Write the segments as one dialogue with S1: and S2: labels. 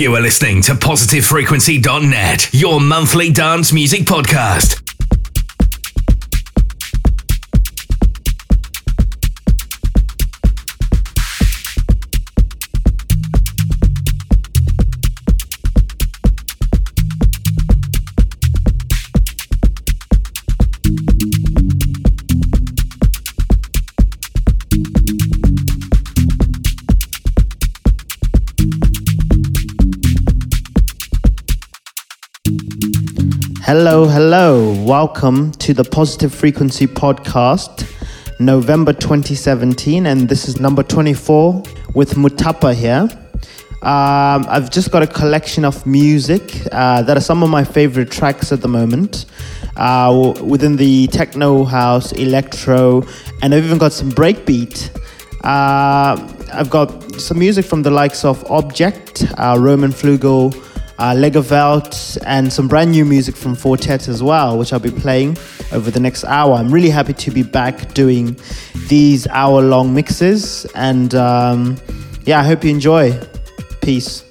S1: You are listening to PositiveFrequency.net, your monthly dance music podcast.
S2: Hello, hello. Welcome to the Positive Frequency Podcast, November 2017, and this is number 24 with Mutapa here. Um, I've just got a collection of music uh, that are some of my favorite tracks at the moment uh, within the techno house, electro, and I've even got some breakbeat. Uh, I've got some music from the likes of Objekt, uh, Roman Flugel uh, Legowelt, and some brand new music from Four Tet as well, which I'll be playing over the next hour. I'm really happy to be back doing these hour long mixes, and um, yeah, I hope you enjoy. Peace.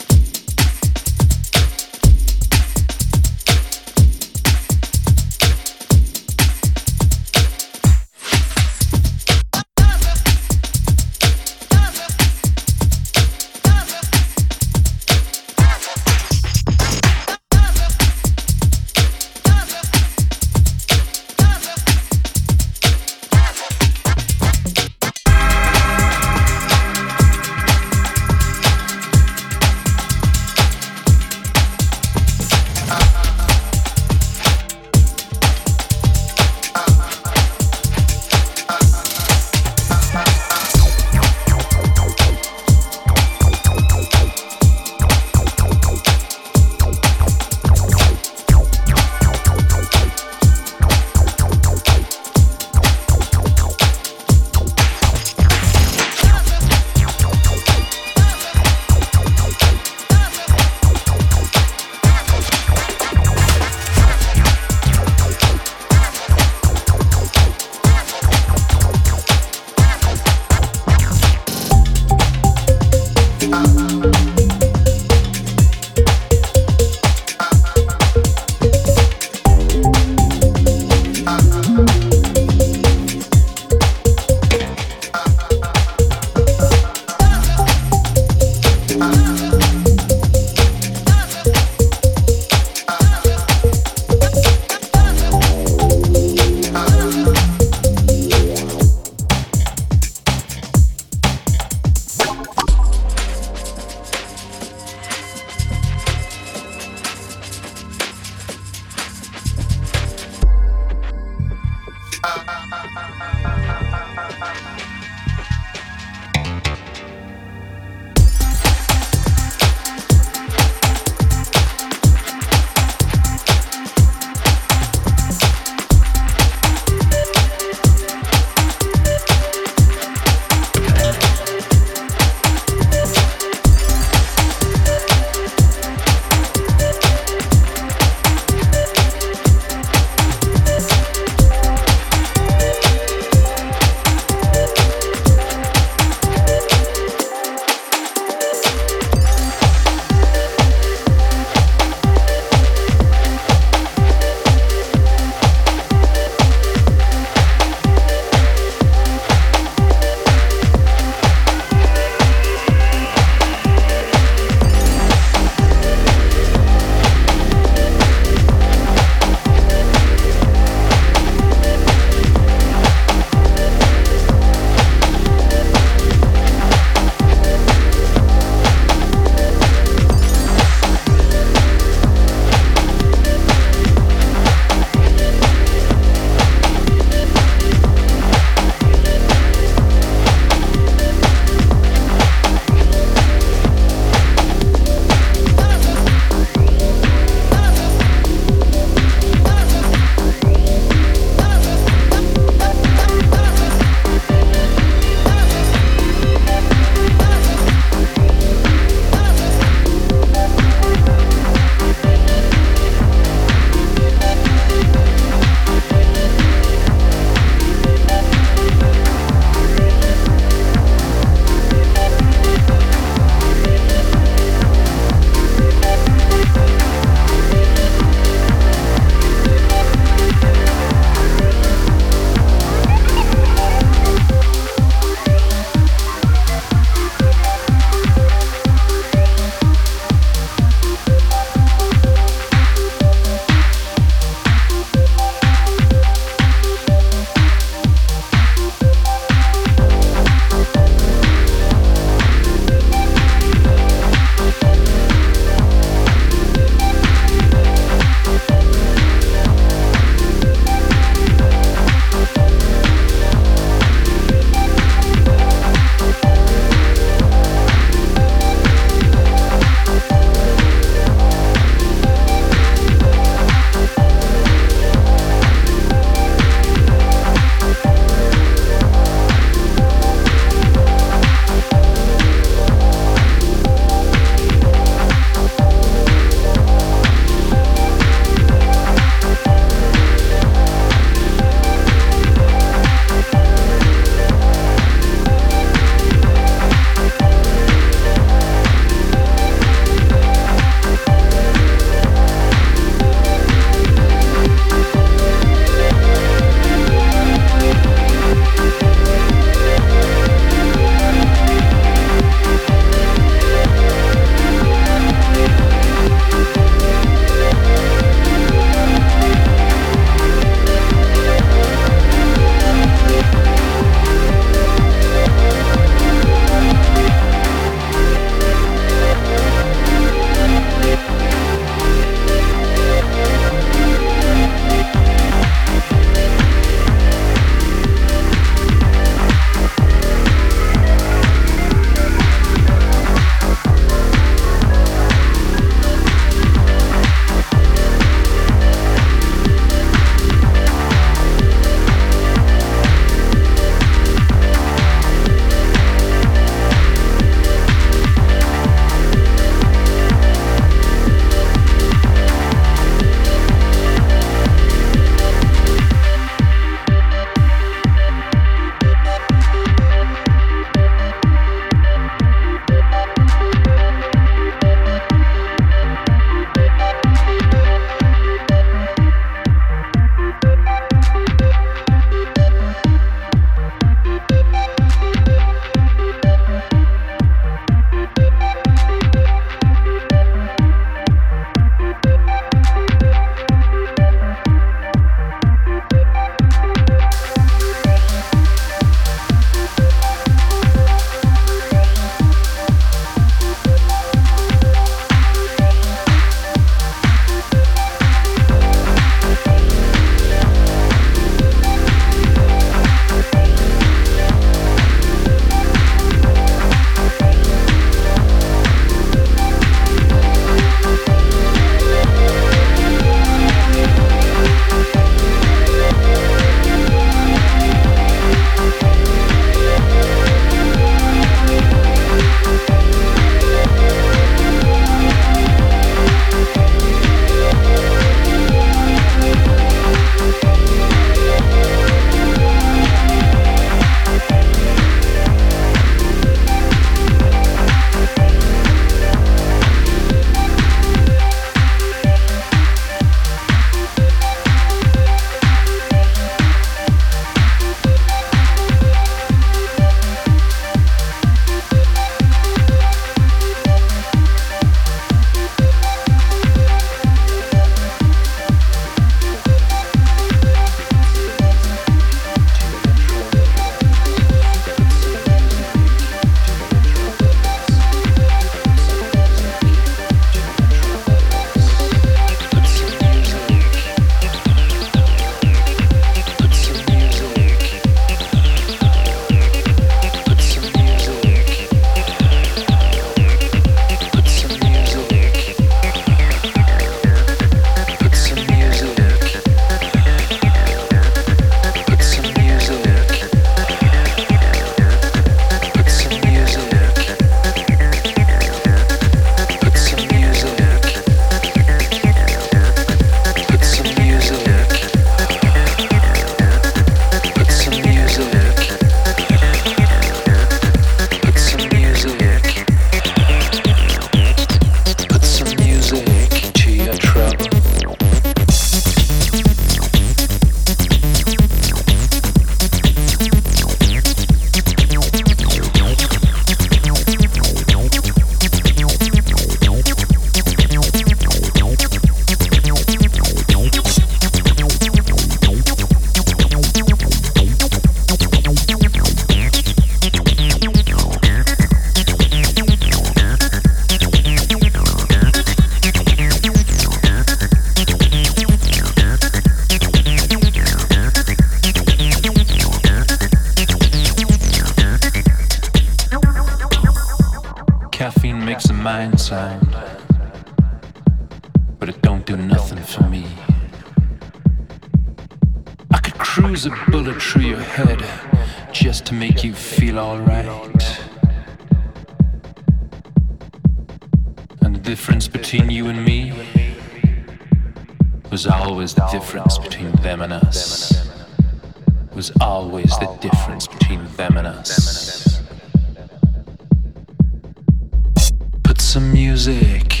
S3: Music.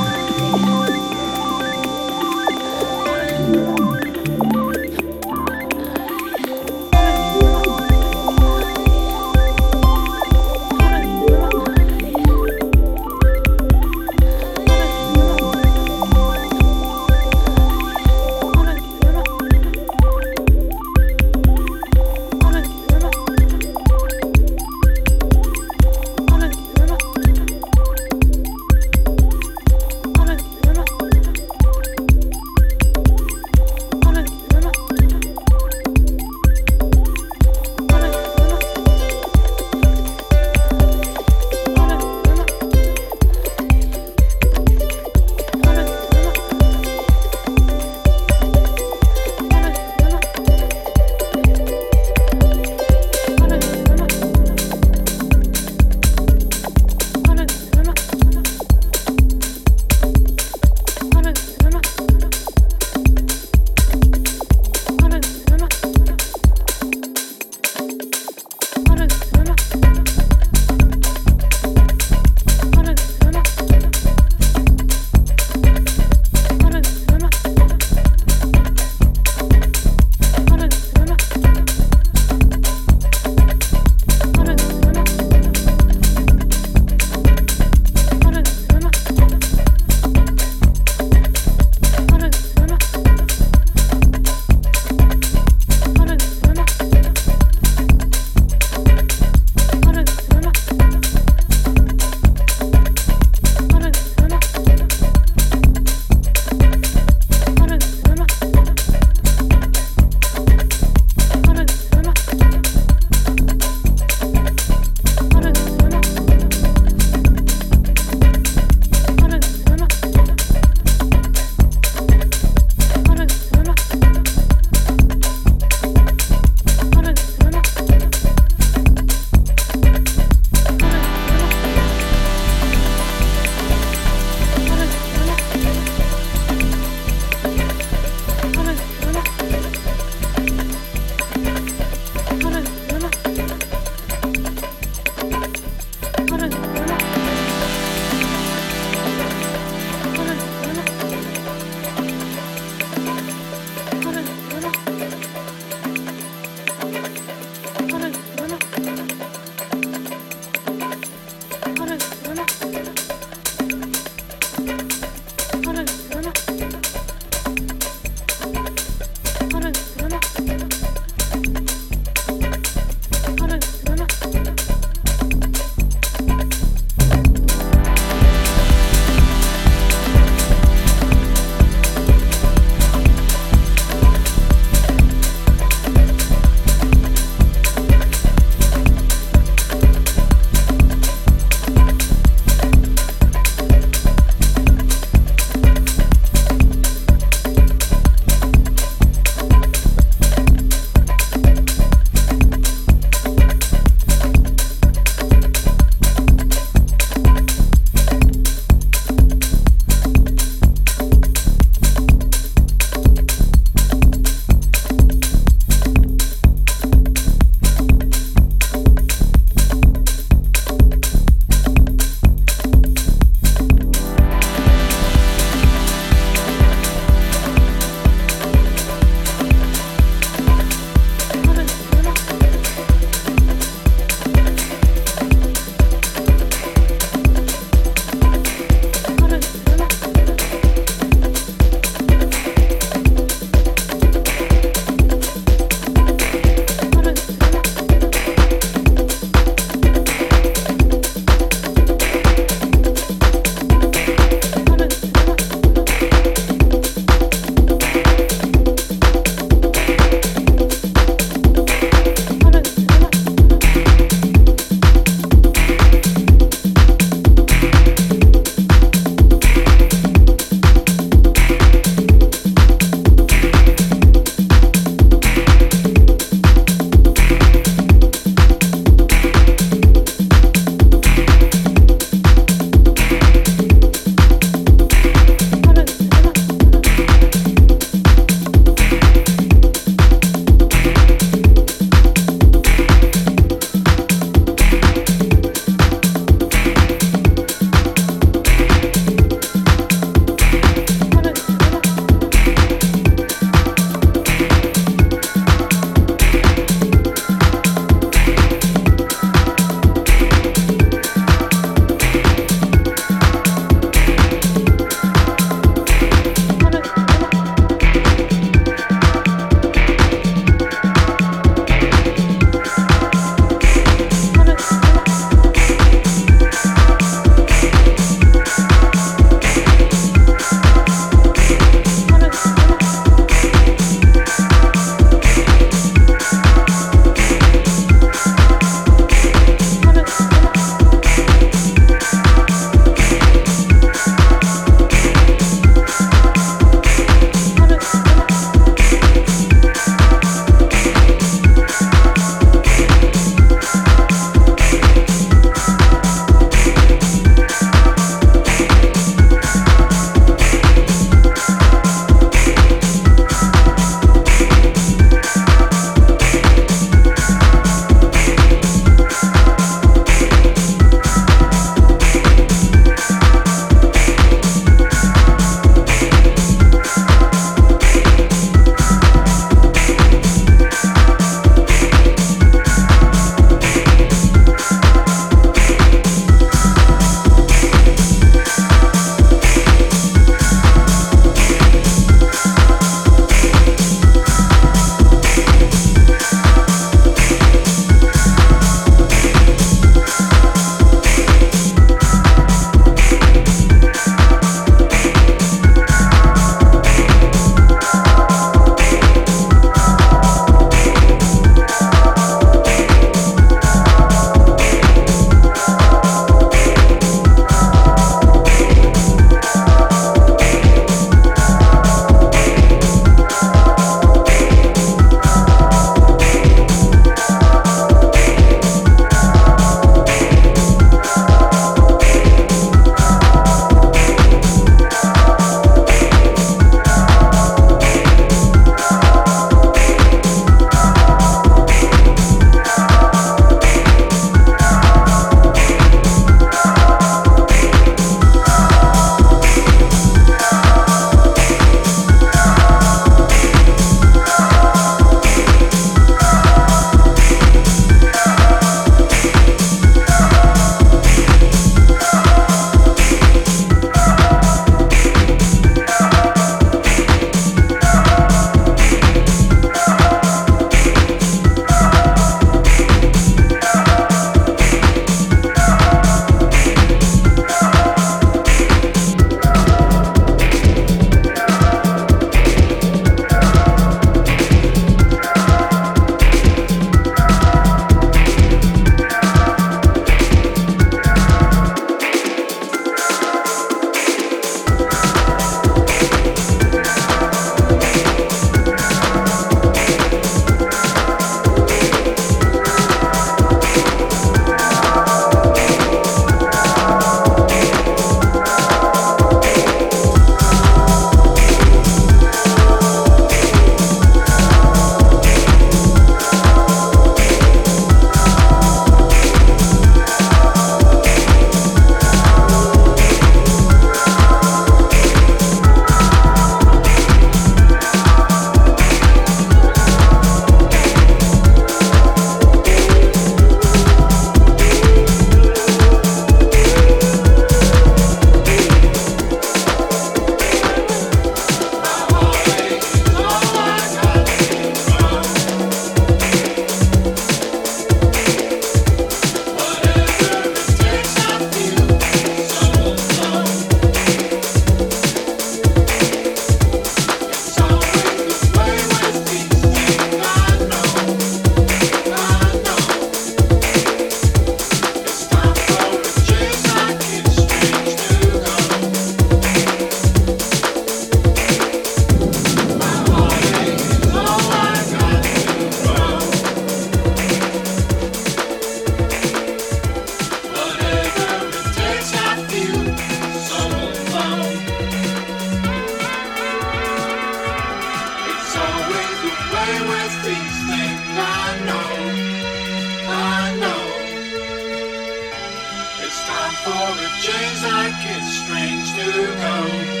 S3: it's strange to
S4: go.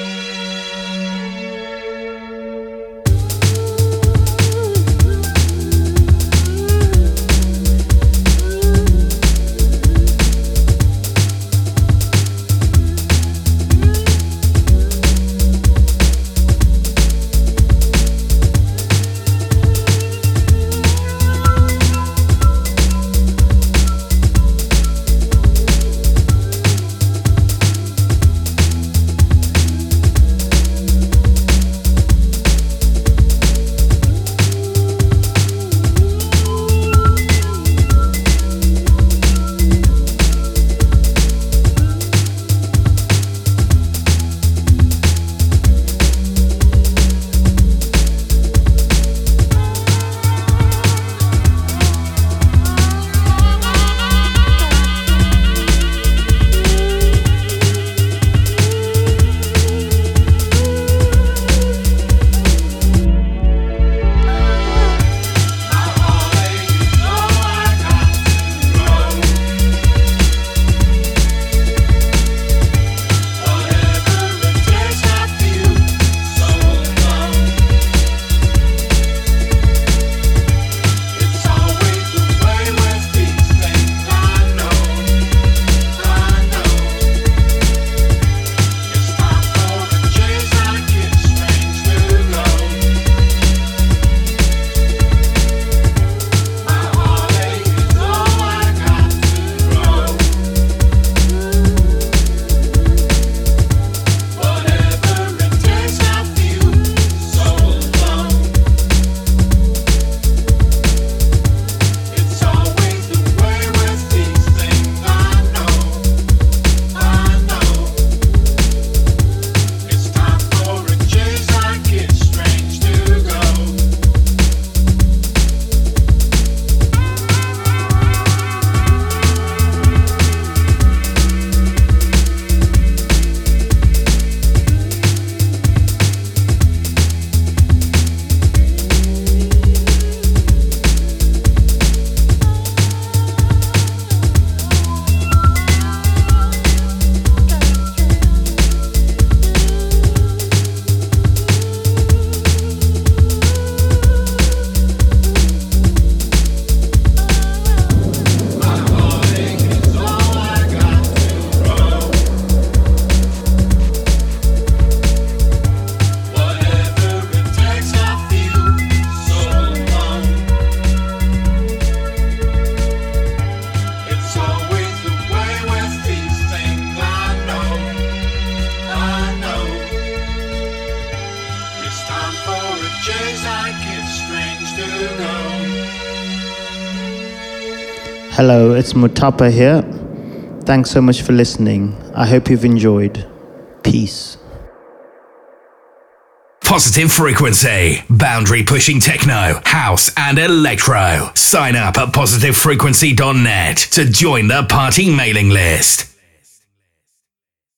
S4: It's Mutapa here. Thanks so much for listening. I hope you've enjoyed. Peace.
S1: Positive frequency, boundary pushing techno, house, and electro. Sign up at positivefrequency.net to join the party mailing list.